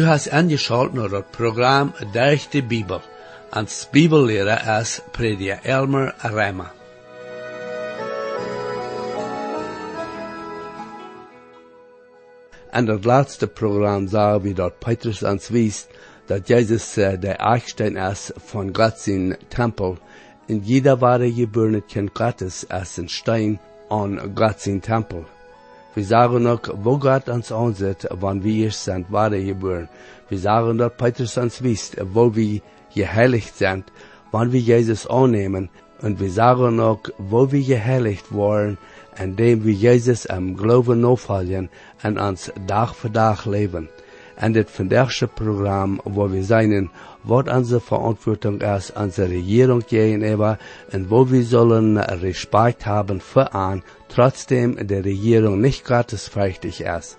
Du hast angeschaut naar het programma Durch de Bibel. Als Bibellehrer is Prediger Elmer Reimer. En het laatste programma zagen we dat Petrus ons wist dat Jezus uh, de Eichstein is van Gods tempel. En jeder ware geboren kind Gottes is een stein aan Gods tempel. Wir sagen auch, wo Gott uns ansieht, wann wir sind, wahre geboren. Wir sagen dort, Petrus uns wisst, wo wir geheiligt sind, wann wir Jesus annehmen. Und wir sagen auch, wo wir geheiligt worden, indem wir Jesus am Glauben nachfolgen und uns Tag für Tag leben. En dit vandaagse programma, wo wir zijn, wat onze Verantwortung ist, unsere Regierung gegenüber, und wo wir sollen Respekt haben für an, trotzdem der Regierung nicht gottesfürchtig ist.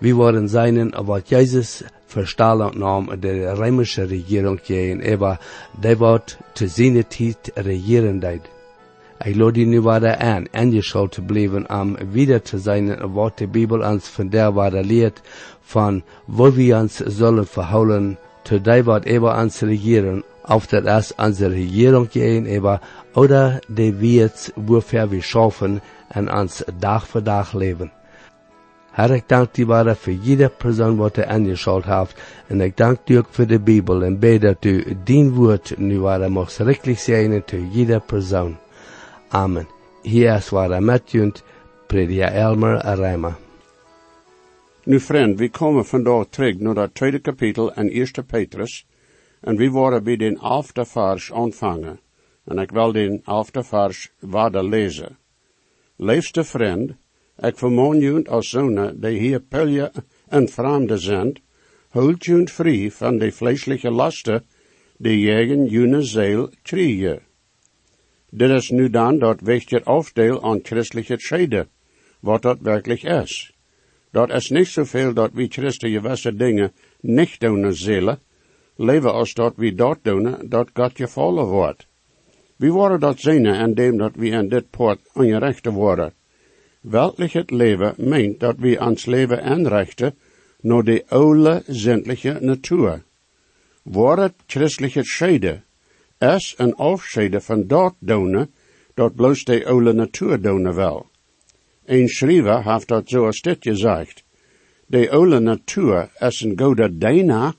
Wir wollen sein, was Jesus Verstellung nahm der römischen Regierung gegenüber, der wird zu seiner Zeit regieren deit. Ich lade nu wieder an, angeschaut zu bleiben, um wieder zu sein, was die Bibel uns von der Warte lehrt, von wo wir uns sollen verholen, zu der wird über uns regieren, auf der es unsere Regierung gegenüber, oder die wird, wofür wir schaffen, und uns Tag für Tag leben. Herr, ik dank die Vader voor jede persoon wat u angeschaut heeft. En ik dank u ook voor de Bijbel en bid dat u dien woord nu Vader mag schrikkelijk zijn to jede persoon. Amen. Hier is Vader Matjunt, Predia Elmer Arema. Nu vriend, we komen vandaag terug naar dat tweede kapitel en eerste Petrus. En we worden bij den elfde vers ontvangen. En ik wil den elfde vers waarde lezen. Leefste vriend, ik vermoon junt als zonen die hier pilje en vreemde zijn, houd junt vrij van de vleeselijke lasten die jegen june ziel kriegen. Dit is nu dan dat wichtig afdeel aan christelijke schede, wat dat werkelijk is. Dat is niet zoveel dat we Christen gewisse dingen niet doen zullen, leven als dat we dat doen, dat God gevallen wordt. We worden dat zien en dem dat we in dit poort ongerechte worden. Weltlich het leven meent dat we ons leven aanrechten naar de oude zindelijke natuur. Wordt christelijke schede is een afscheide van dat doen, dat bloos de oude natuur doen wel. Een schrijver heeft dat zo dit gezegd. De oude natuur is een goede dienaar,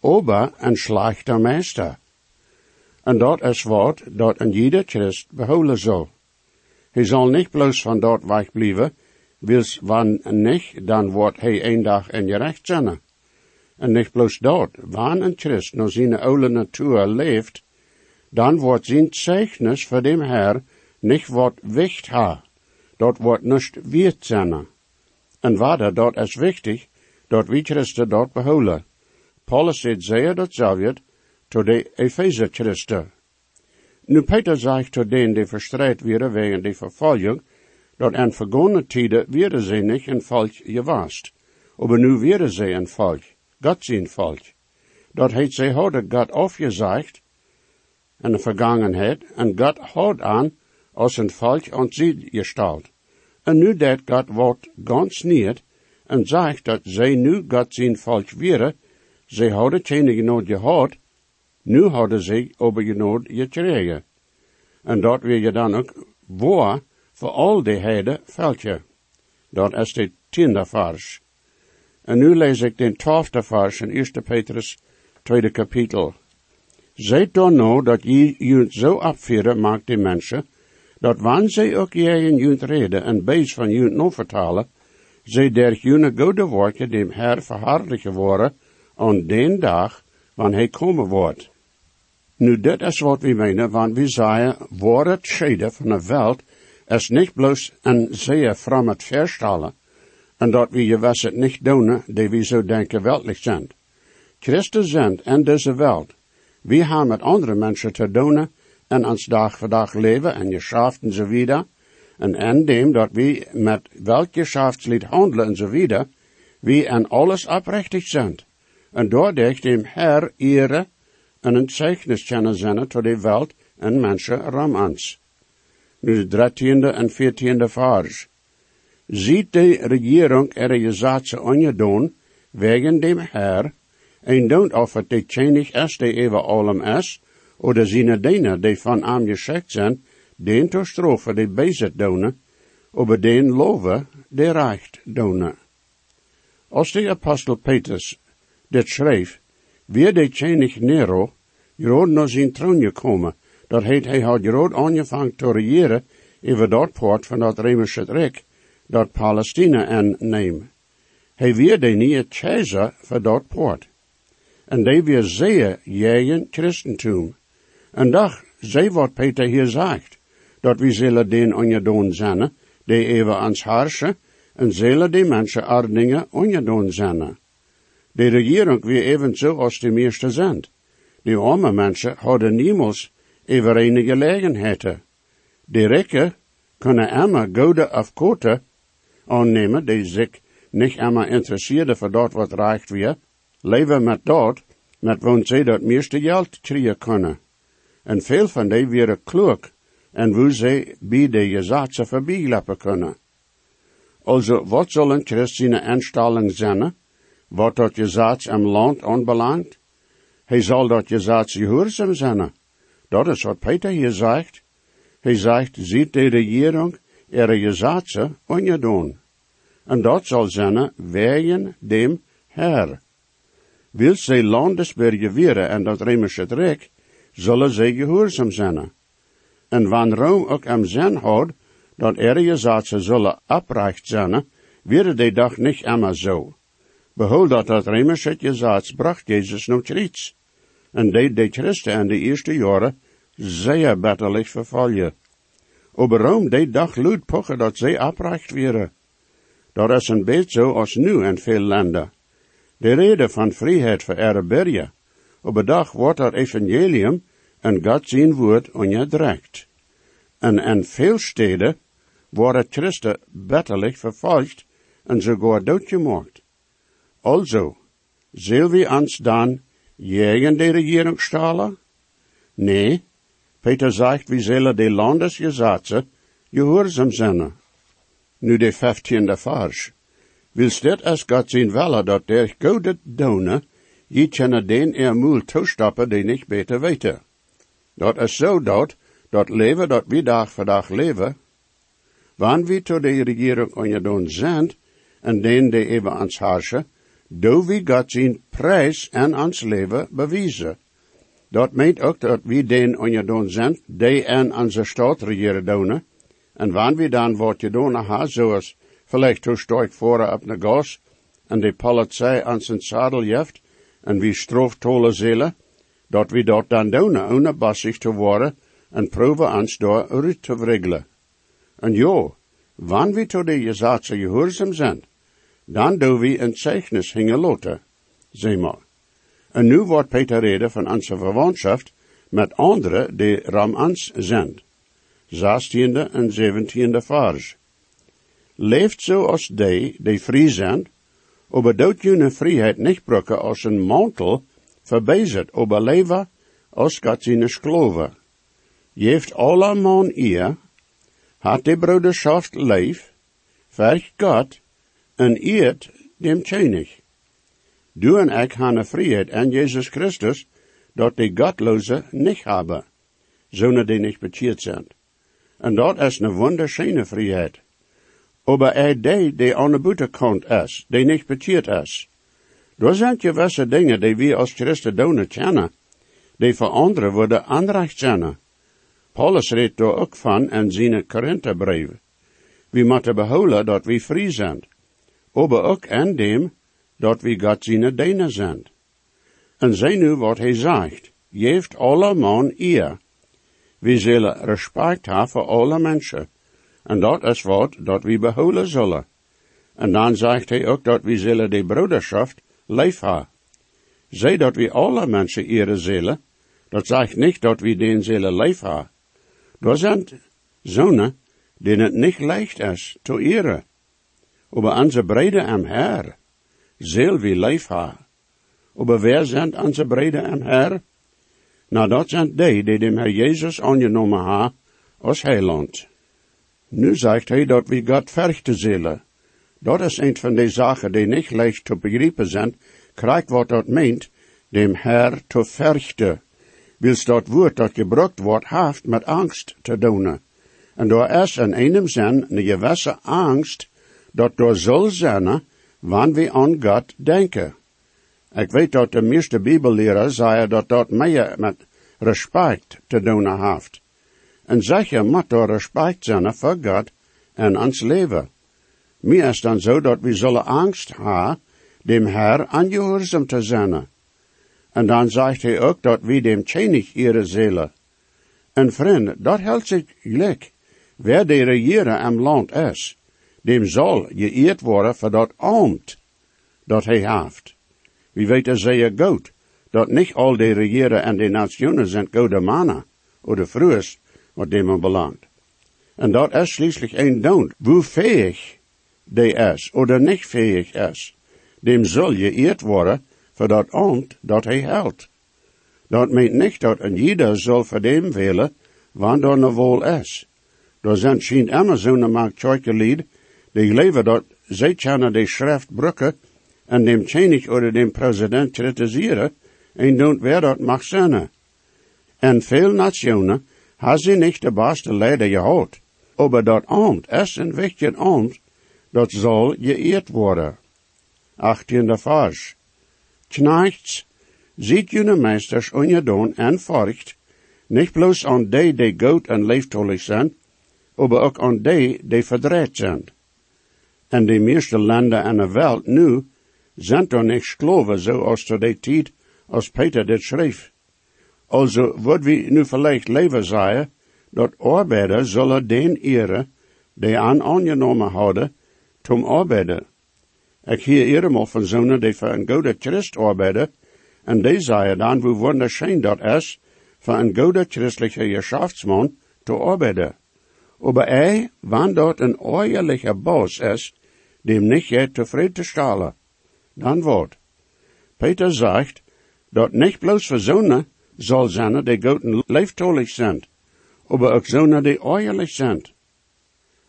ober een slechter meester. En dat is wat dat een jeder Christ behouden zal. Hij zal niet bloos van dat wegblijven, wils wann niet, dan wordt hij een dag in je recht zijn. En niet bloos dat, wanneer een Christ naar zijn oude natuur leeft, dan wordt zijn zeichnis voor dem Herr niet wat wicht ha. Dat wordt nicht zijn. En waarder, dat is wichtig, dat wie Christen dat behouden. Paulus zegt zeer datzelfde tot de Epheser Christen. Nu Peter zegt tot denen die verstrijd werden wegen de vervolging, dat in vergangene tijden werden zij niet een volk gewaast, aber nu werden zij een volk, God zijn volk. Dat heeft zij hadden God afgezegd in de vergangenheid, en God had aan als een volk aan gestalt. En nu dat God wordt ganz niet, en zegt dat zij nu God zijn volk werden, zij hadden geen genood gehad, nu hadden zij over genood gekregen. En dat wil je dan ook voor, voor al die heden veldje. Dat is de tiende vers. En nu lees ik de twaalfde vers in 1 Petrus, tweede kapitel. Zijt dan nou dat je junt zo afvieren maakt de mensen, dat wanneer zij ook jij junt reden en beest van junt nog vertalen, zij der june goede woordje dem Herr verharrlijken worden aan den dag wanneer hij komen wordt. Nu, dit is wat we menen, want we zeggen, voor het scheiden van de wereld is niet bloos een zeer het verstellen, en dat we je het niet doen, die we zo denken weltelijk zijn. Christus zijn in deze wereld. We hebben met andere mensen te doen, en ons dag voor dag leven en en zo wieder, en indem dat we met welk geschäftslied handelen en zo wieder, we en alles oprechtig zijn. En doordat dem Herr ihre en een zeichnis kennen zijn tot de wereld en mensen ram ons. Nu de dertiende en veertiende vers. Ziet de regering er je zaadse doen, wegen dem Herr, En don't of het de tjenig is, die even allem is, oder zijn diener, die van am geschikt zijn, den te strofe die bezit doen, over den loven, die reicht doen. Als de apostel Petrus dit schreef, wie de tjenig Nero, groot naar zijn troon gekomen, dat heet hij had groot aangevangen te regeren over dat poort van dat Remische Rijk, dat Palestina en neem. Hij weer de nieuwe keizer voor dat poort. En die weer zeer jegen Christentum. En dag, zei wat Peter hier zegt, dat we zullen den ongedoen zijn, die even ans harsje, en zullen die mensen ardingen ongedoen zijn. De regering weer evenzo als de meeste zijn. Die arme mensen hadden niemals even een gelegenheid. De rijken kunnen immer goede of korte aannemen, die zich niet immer interesseren voor dat wat reicht weer, leven met dat, met woon zij dat meeste geld krijgen kunnen. En veel van die weer klug, en hoe zij bij de gezaatse voorbijlappen kunnen. Also, wat zullen Christine instelling zijn, wat dat gezaats am land aanbelangt? Hij zal dat gezaats gehoorzaam zijn. Dat is wat Peter hier zegt. Hij zegt, ziet de regering ihre gezaatse doen. En dat zal zijn wegen dem Herr. Wil zij landesbergen weren en dat Römische Rijk, zullen zij gehoorzaam zijn. En wanneer Rome ook am zin houdt, dat ihre gezaatse zullen abreicht zijn, werden die dag niet immer zo. Behold dat dat gezaats bracht Jezus nog iets. En deed de Christen in de eerste jaren zeer betterlijk vervallen. Aber Rome de dag luid pochen dat zij abreicht werden. Dat is een beetje zo als nu in veel landen. De reden van vrijheid voor Arabië. Op een dag wordt dat evangelium en God zijn woord onderdrukt. En in veel steden worden christen betterlijk vervolgd en sogar doodgemaakt. Also, zullen we ons dan jegen de regering stalen? Nee, Peter zegt, we zullen de landesgesetze gehoorzaam zijn. Nu de vijftiende vers. Wilst dit als God zijn welle dat der goede donen, je kunnen den er moel toestappen die niet beter weten. Dat is zo dat, dat leven dat we dag voor dag leven, wanneer we tot de regering ongedaan zijn, en den die even ons harsje, do we God zijn prijs en ons leven bewijzen. Dat meent ook dat we den ongedaan zijn, die en onze stad regeren doen, en wanneer we dan wat gedaan hebben, zoals vielleicht toen ik op de gas, en de politie aan zijn zadel jeft, en wie straftolle zelen, dat we dat dan doen, onabbassig te worden, en proeven ons door uit te wriggelen. En jo, wanneer we tot de gezaatse gehoorzaam zijn, dan doen we een zeichnis hingen loten, zeg maar. En nu wordt Peter reden van onze verwantschaft met anderen die ram ans zijn. 16e en 17e vers. Leeft zo als die, die vrij aber doet jullie vrijheid niet brukken als een mantel, verbezet, aber leven als God zijn skloven. Jeeft alle man ihr, hat die broederschaft leef, vergt God, en eert dem tjenig. Du en ik hebben vrijheid en Jezus Christus, dat die Gottloze niet hebben, zonder die niet bekeerd zijn. En dat is een wunderschöne vrijheid. Aber er die, die aan de buitenkant is, die niet bekeerd is. Er zijn gewisse dingen die we als Christen doen kennen, die voor anderen worden aanrecht zijn. Paulus redt daar ook van in zijn Korintherbrief. We moeten behouden dat we vrij zijn. Aber ook in dem, dat we God zijn dienen zijn. En zij nu wat hij zegt, geeft alle man eer. We zullen respect hebben voor alle mensen. En dat is wat dat we behouden zullen. En dan zegt hij ook dat we zullen de broederschaft lief hebben. Zij dat we alle mensen eren zullen, dat zegt niet dat we den zullen lief hebben. Er zijn zonen die het niet leicht is te eren. Aber onze brede am Herr, zeel wie lief hebben. Aber wer zijn onze brede am Herr? Nou, dat zijn die die dem Herr Jezus aangenomen hebben als heiland. Nu zegt hij dat we God verchten zullen. Dat is een van de zaken die niet leicht te begrijpen zijn. Krijg wat dat meent, dem Herr te verchten. Wils dat woord dat gebruikt wordt, haft met angst te doen. En door is in einem zin een gewisse angst, dat door zal zijn, wanneer we aan God denken. Ik weet dat de meeste bibelleraar zeiden dat dat meer met respect te doen heeft. En zeker moet er respect zijn voor God en ons leven. Meer is dan zo dat we zullen angst hebben, dem Herr aangehoorzaam te zijn. En dan zegt hij ook dat we dem tjenig ihre zele. En vriend, dat helpt zich gelijk. Wer de regeren am land is, dem zal geëerd worden voor dat ambt dat hij heeft. Wie weet er zeer goed, dat niet al de regeren en de nationen zijn goede mannen, oder vroegers, dem belangt. En dat is schließlich een dood, hoe fähig de is, oder niet fähig is. Dem zal geëerd worden voor dat ambt dat hij houdt. Dat meent niet dat een jeder zal voor dem willen, wanneer er nou wol is. Er zijn schijnt immer zo'n maakt lied, die leven dat zij kunnen de schrift brukken en dem König oder dem president kritiseren en doen wer dat mag zijn. En veel nationen hebben ze niet de beste leider gehad. Aber dat ambt is een wichtig ambt, dat zal geëerd worden. 18e vers. Knechts, ziet jullie meesters ongedaan en furcht, niet bloos aan die die goed en leeftolig zijn, maar ook aan die die verdreid zijn. En de meeste landen en de wereld nu zijn toch niet geloven zoals to die tijd als Peter dit schreef. Also wordt we nu vielleicht leven zeggen, dat arbeiders zullen den eren, die aan aangenomen houden, tom arbeiden. Ik hier eerder van zonen die voor een goede Christ arbeiden, en die zeiden dan, hoe wunderschön dat is, voor een goede christelijke geschäftsman te arbeiden. Aber hij, wanneer dat een eerlijke boos is, dem niet je tevreden stellen. Dan wordt. Peter zegt, dat niet bloos voor zonen zal zijn die goten leeftolig zijn, aber ook zonen die eerlijk zijn.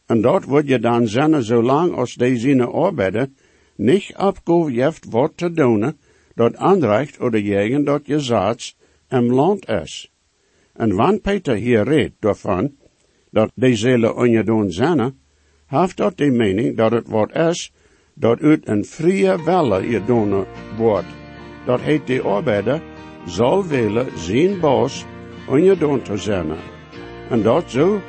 En dat wordt je dan zijn zolang als zijn arbeiden nicht abgejeft wordt te doen, dat aanreicht oder jegen dat je zaad im land is. En wanneer Peter hier redt daarvan, dat die zelen ongedaan zijn, heeft dat de mening dat het wat is, dat uit een vrije welle gedaan wordt. Dat heet de arbeider zal willen zijn baas ongedaan te zijn. En dat zo,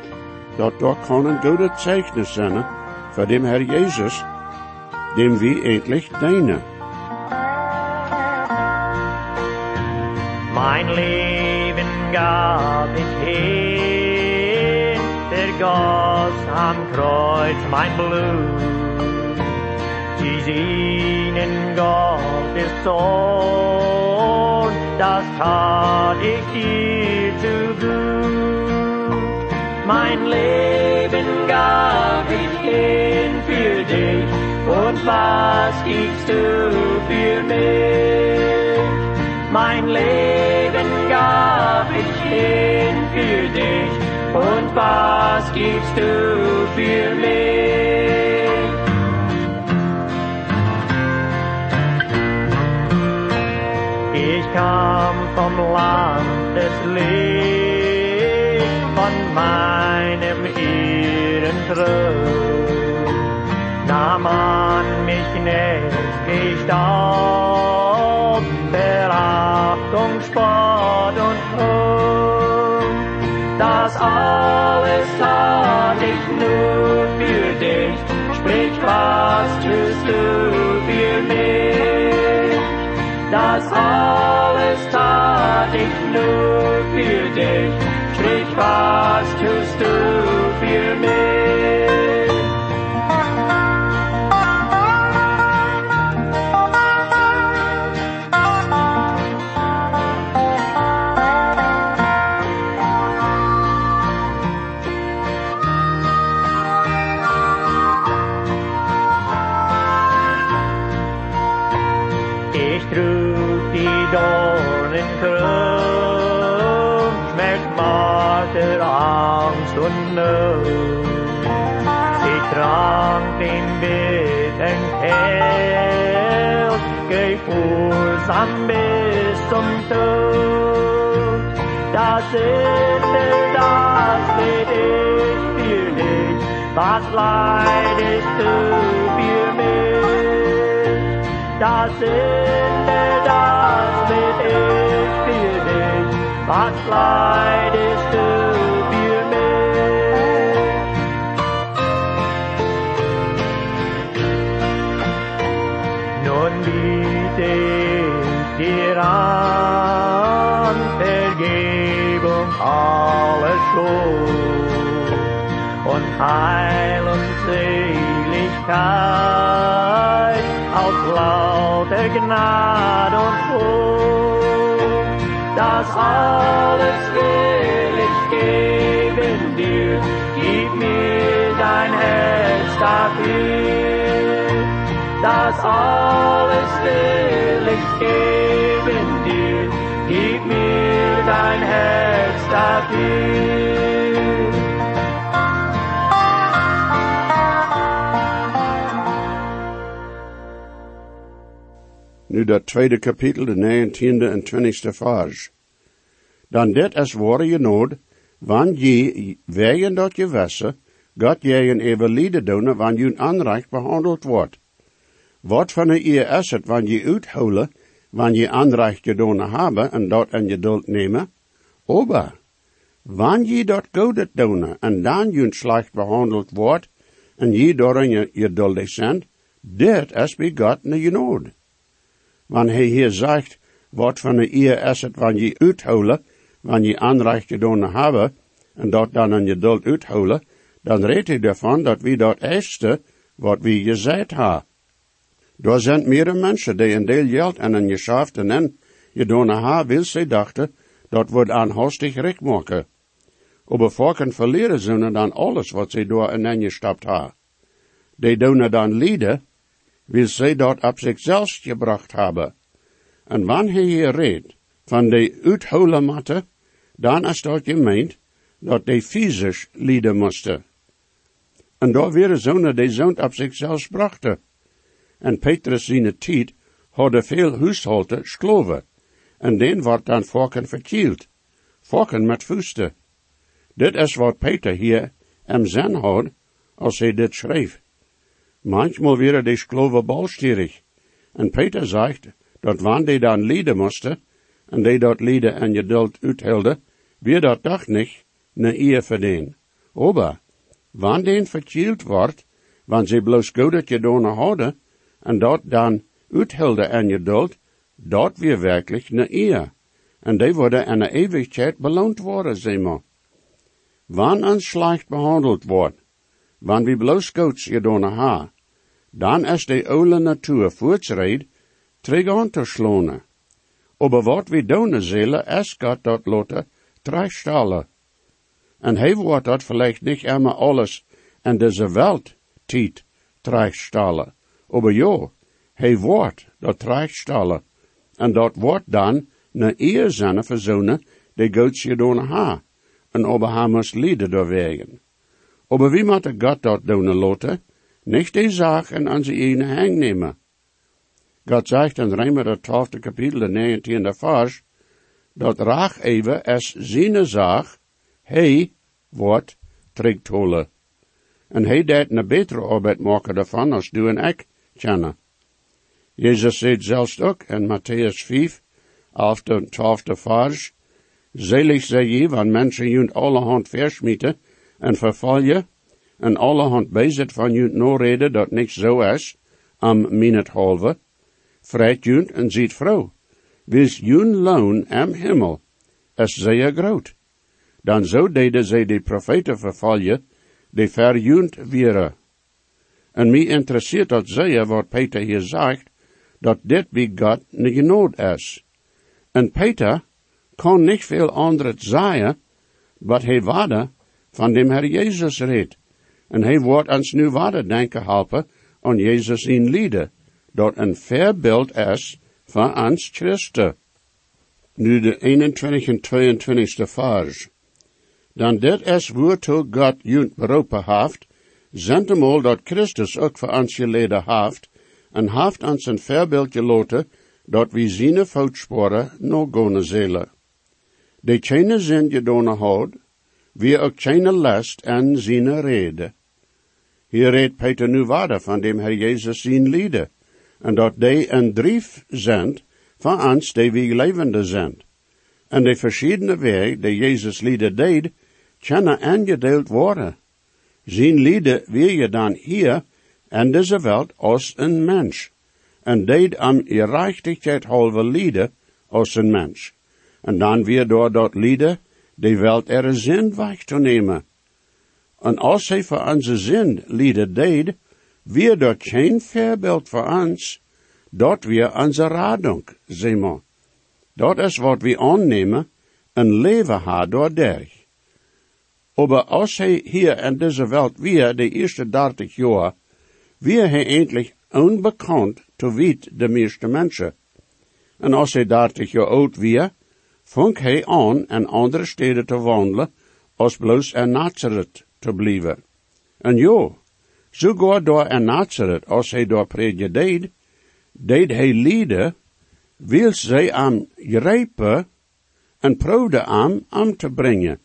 dat dat kan een goede zeichnis zijn voor de Herr Jezus, dem wir endlich dienen. Mein Leben gab ich hin, der Gott am Kreuz mein Blut. Die ihnen Gottes Sohn, das tat ich dir zu gut. Mein Leben gab ich hin für dich, und was gibst du für mich? Mein Leben gab ich hin für dich und was gibst du für mich? Kam vom Land des Lichts, von meinem Ehrentröst nahm an mich nicht auf, Verachtung, Spott und Hohn. Das alles tat ich nur für dich, sprich, was tust du für mich? Das tat ich nur für dich, sprich, was tust du für mich? Das Ende, das will ich für dich, was leidest du für mich? Nun biete ich dir an, Vergebung aller Schuld und Heil und Seligkeit Gnade und Furcht. Das alles will ich geben dir, gib mir dein Herz dafür. Das alles will ich geben dir, gib mir dein Herz dafür. Nu dat tweede kapitel, de 19e en 20e vers. Dan dit is ware je nood, wanneer je, wegen dat je wissen, God je een evenliede doen, wanneer je aanrecht behandeld wordt. Wat van een eer is het, wanneer je uithouden, wanneer je aanrecht gedaan hebben en dat in je duld nemen? Ober, wanneer je dat goede doen en dan je slecht behandeld wordt, en je daarin je, je duldig bent, dit is bij God naar je nood. Wanneer hij hier zegt, wat van een eer is het, wanneer je uithouden, wanneer je aanrecht gedaan hebben, en dat dan in je duld uithouden, dan redt hij ervan dat wie dat eerste, wat wie gezegd ha. Daar zijn meerdere mensen die een deel geld en een geschaft en en gedaan ha, wil ze dachten, dat wordt aanhostig recht maken. Aber volken verleren ze dan alles wat ze door en gestapt ha. Die doen dan lieden, wil ze dat op zichzelf gebracht hebben. En wanneer hier redt van de uitholen matte, dan is dat gemeend dat de fysisch lieden moesten. En daar weer zonen die zoon op zichzelf brachten. En Petrus zijn tijd hadden veel huishouden skloven. En den wordt dan volken verkield. Volken met vuisten. Dit is wat Peter hier em zin had, als hij dit schreef. Manchmal wäre die Sklove balstierig. En Peter zegt, dat wanneer die dan lieden moesten, en die dat lieden en geduld uithielden, wir dat doch nicht ne eer verdienen. Aber, wann den verkield wordt, wann sie bloos godet gedaan hadden, en dat dan uithielden en geduld, dat wir wirklich ne eer. En die worden in de eeuwigheid beloond worden, zeg maar. Wann ons slecht behandeld wordt, wann wir bloos goeds gedaan ha, dan is de oude natuur voortschrijd terug aan te slonen. Aber wat we doen zullen, is God dat lotte terechtstellen. En hij wordt dat vielleicht niet immer alles in deze welt tijd terechtstellen. Aber ja, hij wordt dat terechtstellen. En dat wordt dan ne eer zijn verzoenen die Gods gedaan ha. En aber hij moest lieden doorwegen. Aber wie moet God dat doen lotte? Nicht die Sache an sie ihnen hang nehmen. Gott sagt in Römer, der 12. Kapitel, der 19. Vers, dat rach even es seine Sach, hij wordt trägt holen. En hij deed een betere arbeid maken daarvan als du en ik kennen. Jezus zegt zelfs ook in Matthäus 5, 11 en 12 vers, Selig sei je, wanneer mensen jullie allerhand versmieten en vervallen, en allerhand bezit van jullie noreden dat niks zo is, am minethalve, vreit jullie en ziet vrouw. Wils jullie loon am himmel, is zeer groot. Dan zo deden zij de profeten vervallen, die verjunt wieren. En mij interesseert dat zeer wat Peter hier zegt, dat dit bij God niet nood is. En Peter kon niet veel andere zeggen, wat hij waarde van dem Herr Jezus reed. En hij wordt ons nu waarde denken helpen aan Jezus in lieden, dat een verbeeld is van ons Christen. Nu de 21 en 22 vers. Dan dit is waartoe God junt beroepen heeft, zentemol dat Christus ook voor ons geleden heeft, en haft ons een voorbeeld geloten, dat we zijn voetsporen nog gaan zullen. De keine zin gedaan had, wie ook keine last en zijn rede. Hier redt Peter nu waarder van dem Herr Jezus zijn lieden, en dat die een drief zendt van ons die wie levende zijn. En de verschillende weg die Jezus lieden deed, kunnen aangedeeld worden. Zijn lieden wil je dan hier en deze welt als een mens. En deed am gerechtigheid halve lieden als een mens. En dan weer door dat lieden de welt er zin weg te nemen. En als hij voor onze zin lieden deed, weer dat geen voorbeeld voor ons, dat weer onze radung, maar. Dat is wat we aannemen, een leven had door derg. Aber als hij hier in deze welt weer de eerste dertig jaar, weer hij eindelijk onbekend te wit de meeste mensen. En als hij dertig jaar oud weer, vond hij aan in andere steden te wandelen, als bloos in Nazareth te blijven. En jo, sogar door in Nazareth, als hij door predje deed, deed hij lieden, wil zij aan grijpen en prouwde aan aan te brengen.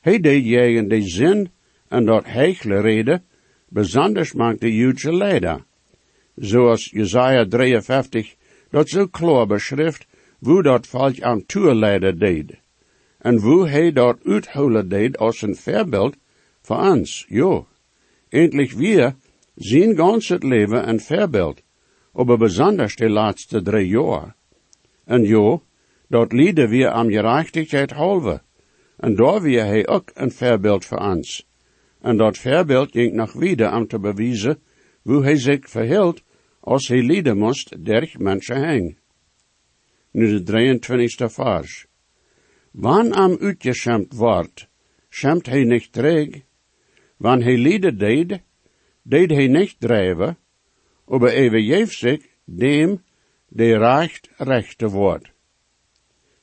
Hij deed jij in de zin en dat heikele reden, besonders maakt de Joodse leider. Zoals Jesaja 53 dat zo klaar beschrift, hoe dat volk aan toeleider deed. En hoe hij dat uitholen deed als een voorbeeld voor ons, jo. Eindelijk wir zien gans het leven een voorbeeld, aber besonders de laatste drie jaar. En jo, dat lieden wir am gerechtigheid halve. En daar weer hij ook een voorbeeld voor ons. En dat voorbeeld ging nog wieder om te bewijzen hoe hij zich verhield als hij lieden moest derg mensen heen. Nu de 23e vers. Wann am uitgeschemt wordt, schemt hij niet träg. Wann hij lieden deed, deed hij niet drijven, aber even zich dem, de recht rechte wordt.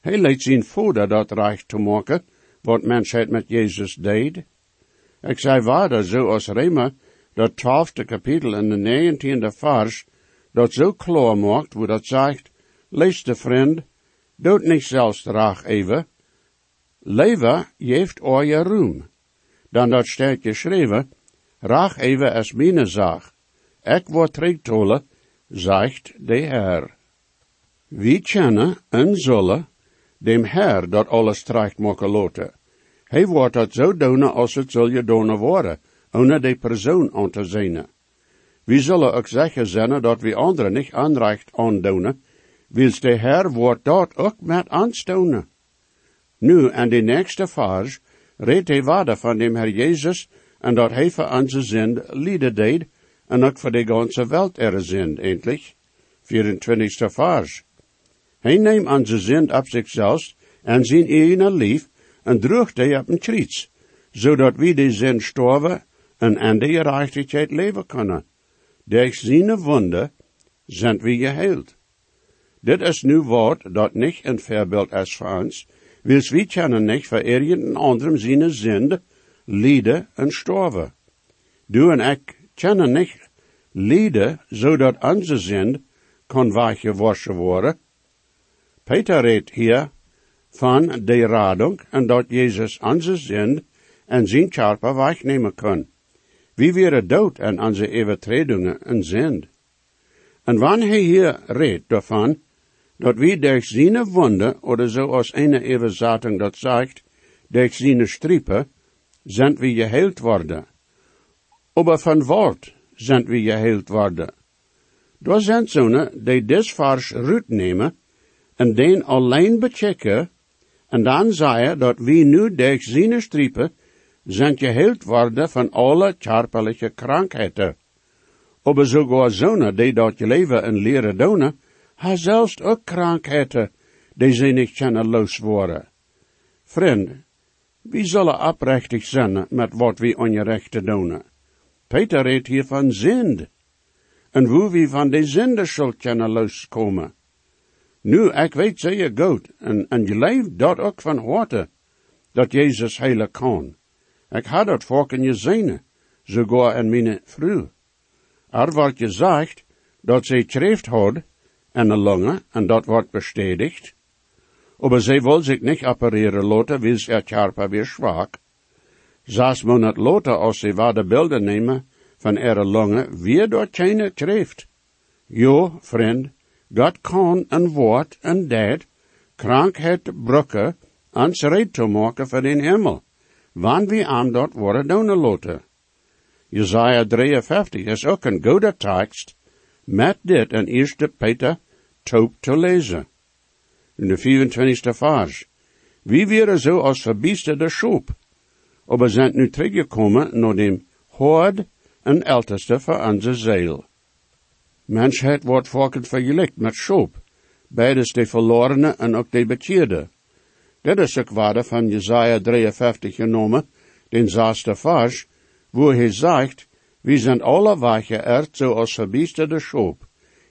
Hij leidt zijn voeder dat recht te maken, wat mensheid met Jezus deed. Ik zei waarder, zoals Rema, dat twaalfde kapitel in de negentiende vers, dat zo klaar maakt, wo dat zegt, de vriend, doet niet zelfs raag even, leven heeft je roem. Dan dat staat geschreven, raag even als mine zag. Ik word terugtolen, zegt de Heer. Wie kennen en zullen dem Herr dat alles tracht mogen loten. Hij wordt dat zo doen als het zul je doen worden, ohne de persoon aan te zien. We zullen ook zeggen zijn dat we anderen niet aanrecht aandoen, wils de Herr wordt dat ook met ons doen. Nu, en de nächste vers, redt hij waarde van dem Herr Jezus, en dat hij voor onze zin lieden deed, en ook voor de ganze welt er zin, eindelijk. 24 vers. Hij neemt onze zin op zichzelf en zijn eigen lief en droeg die op een kriets, zodat we die zin storven en aan de gerechtigheid leven kunnen. Door zijn wonder zijn we geheild. Dit is nu woord dat niet een voorbeeld is voor ons, wils we kennen niet voor een anderen zijn zin, lijden en storven. Du en ik kennen niet lijden, zodat onze zin kan weggewassen worden, Peter redt hier van de radung en dat Jezus onze zin en zijn charpa wegnemen kan. Wie wäre dood en onze overtredingen en zin. En wanneer hij hier redt daarvan, dat wie durch zijn wonde, oder zoals eine Übersetzung dat zegt, durch zijn striepen, sind wir geheilt worden. Aber van Wort sind wir geheilt worden. Da sind zonen die des Vers nemen en den alleen bechecken, en dan zei hij dat wie nu durch zijn zijn geheeld worden van alle charpelige krankheden. Aber sogar zonen die dat leven en leren doen, ha zelfs ook krankheden die ze niet kunnen los worden. Vriend, wie zullen oprechtig zijn met wat we onrechte doen? Peter redt hier van zind. En hoe we van de zinde zullen kunnen loskomen. Nu, ik weet zeer goed, en, en je leeft dat ook van harte, dat Jezus heilig kan. Ik had dat voor je zinnen, sogar in mijn vrouw. Er wordt gezegd, dat zij schrift had en een lange, en dat wordt bestätigt. Aber zij wil zich niet apparieren laten, wil ze Charpa weer zwak. Zes maanden later, als waar de beelden nemen van ihre lange, weer door keine schrift. Jo, vriend, God kan een woord en daad, krankheid brukken, ans red te maken voor den hemel, wanneer we aan dat worden doen laten. Jesaja 53 is ook een goede tekst, met dit in 1 Peter 2 te lezen. In de 24e vers. Wie wäre so als verbiesterde Schub, aber sind nu teruggekomen naar dem Hoord en älteste voor onze ziel. Mensheid wordt volkend vergelijkt met Schub, beides de verlorene en ook de bekeerde. Dit is ook waarde van Jesaja 53 genomen, den zesde vers, wo hij zegt, we zijn alle wegggeërd zoals verbiesterde Schub.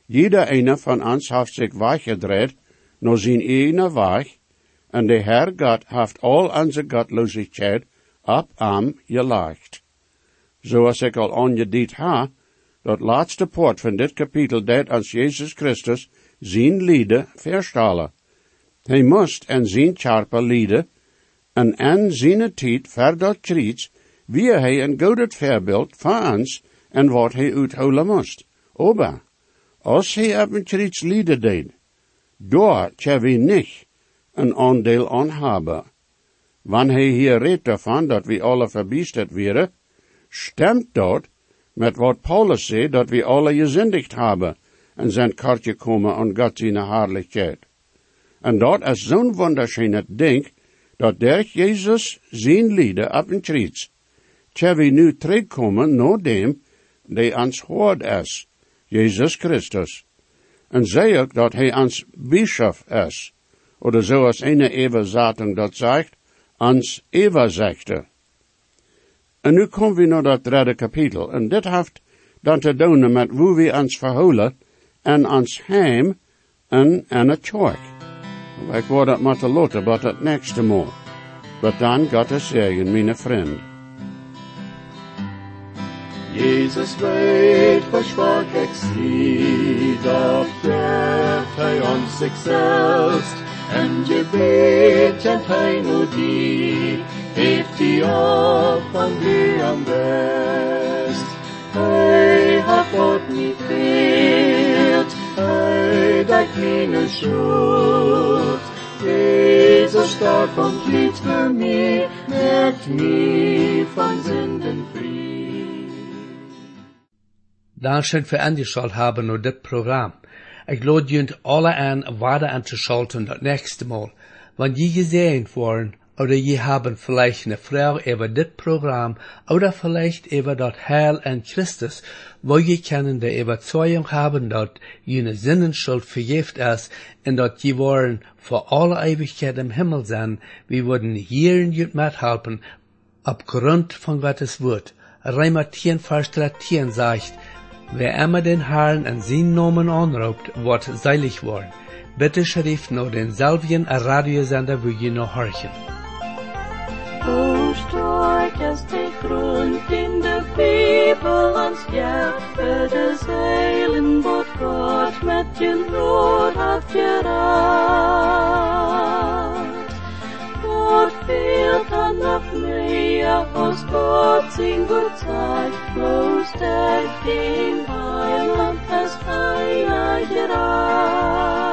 Jeder eine van ons heeft zich weggedreht naar zijn ene weg, en de Herr God heeft al onze gottlosigheid op am gelegd. Zoals ik al aangediend ha, dat laatste poort van dit kapitel dat als Jezus Christus zijn lieden verstellen. Hij moest en zijn charpe lieden, en en zijn tijd verder kriets, wie hij een goede voorbeeld van ons en wat hij uithouden moest. Ober, als hij op lieden deed, daar tja we niet een aandeel aan hebben. Wanneer hij hier redt daarvan dat we alle verbiesterd werden, stemt dat met wat Paulus zei, dat we alle gezindigd hebben en zijn kartje komen aan God zijn herrlijkheid. En dat is zo'n wunderschöne ding, dat der Jezus zijn lieden op een kriets, tja nu terugkomen naar dem, die ons hoort is, Jezus Christus. En zei ook dat hij ons bischof is, oder zoals een Everzatung dat zegt, ons Everzechter. En nu komen we naar dat derde kapitel. En dit heeft dan te doen met hoe we ons verhouden en ons heim en, en het kerk. Ik word dat moeten laten, maar het nächste mal. Maar dan God te zeggen, mijn vriend. Jesus weet versprach ik zie, dat geeft hij ons zichzelf. En je weet kent hij nu die, heeft hij op van wie am best. Hij hat God niet veelt, hij dekt mijn schuld. Jezus starb und litt für mich, merkt mich von Sünden frei. Dankeschön für angeschaut haben und dit Programm. Ich lade junt alle an, weiter anzuschalten das nächste Mal. Wenn die gesehen worden, oder je haben vielleicht eine Frau über dit Programm, oder vielleicht über das Heil an Christus, wo je können der Überzeugung haben, dass jene Sinnenschuld vergift ist, und dass je wollen vor alle Ewigkeit im Himmel sein, wir würden hier in jut mithelfen, aufgrund von Gottes Wort. Reimer 10, Vers 13 sagt, Wer immer den Herrn an sein Namen anruft, wird seilig worden. Bitte schrift nur den selben Radiosender, wo ihr noch horchen. a host of single side, roasted king, high, and as high as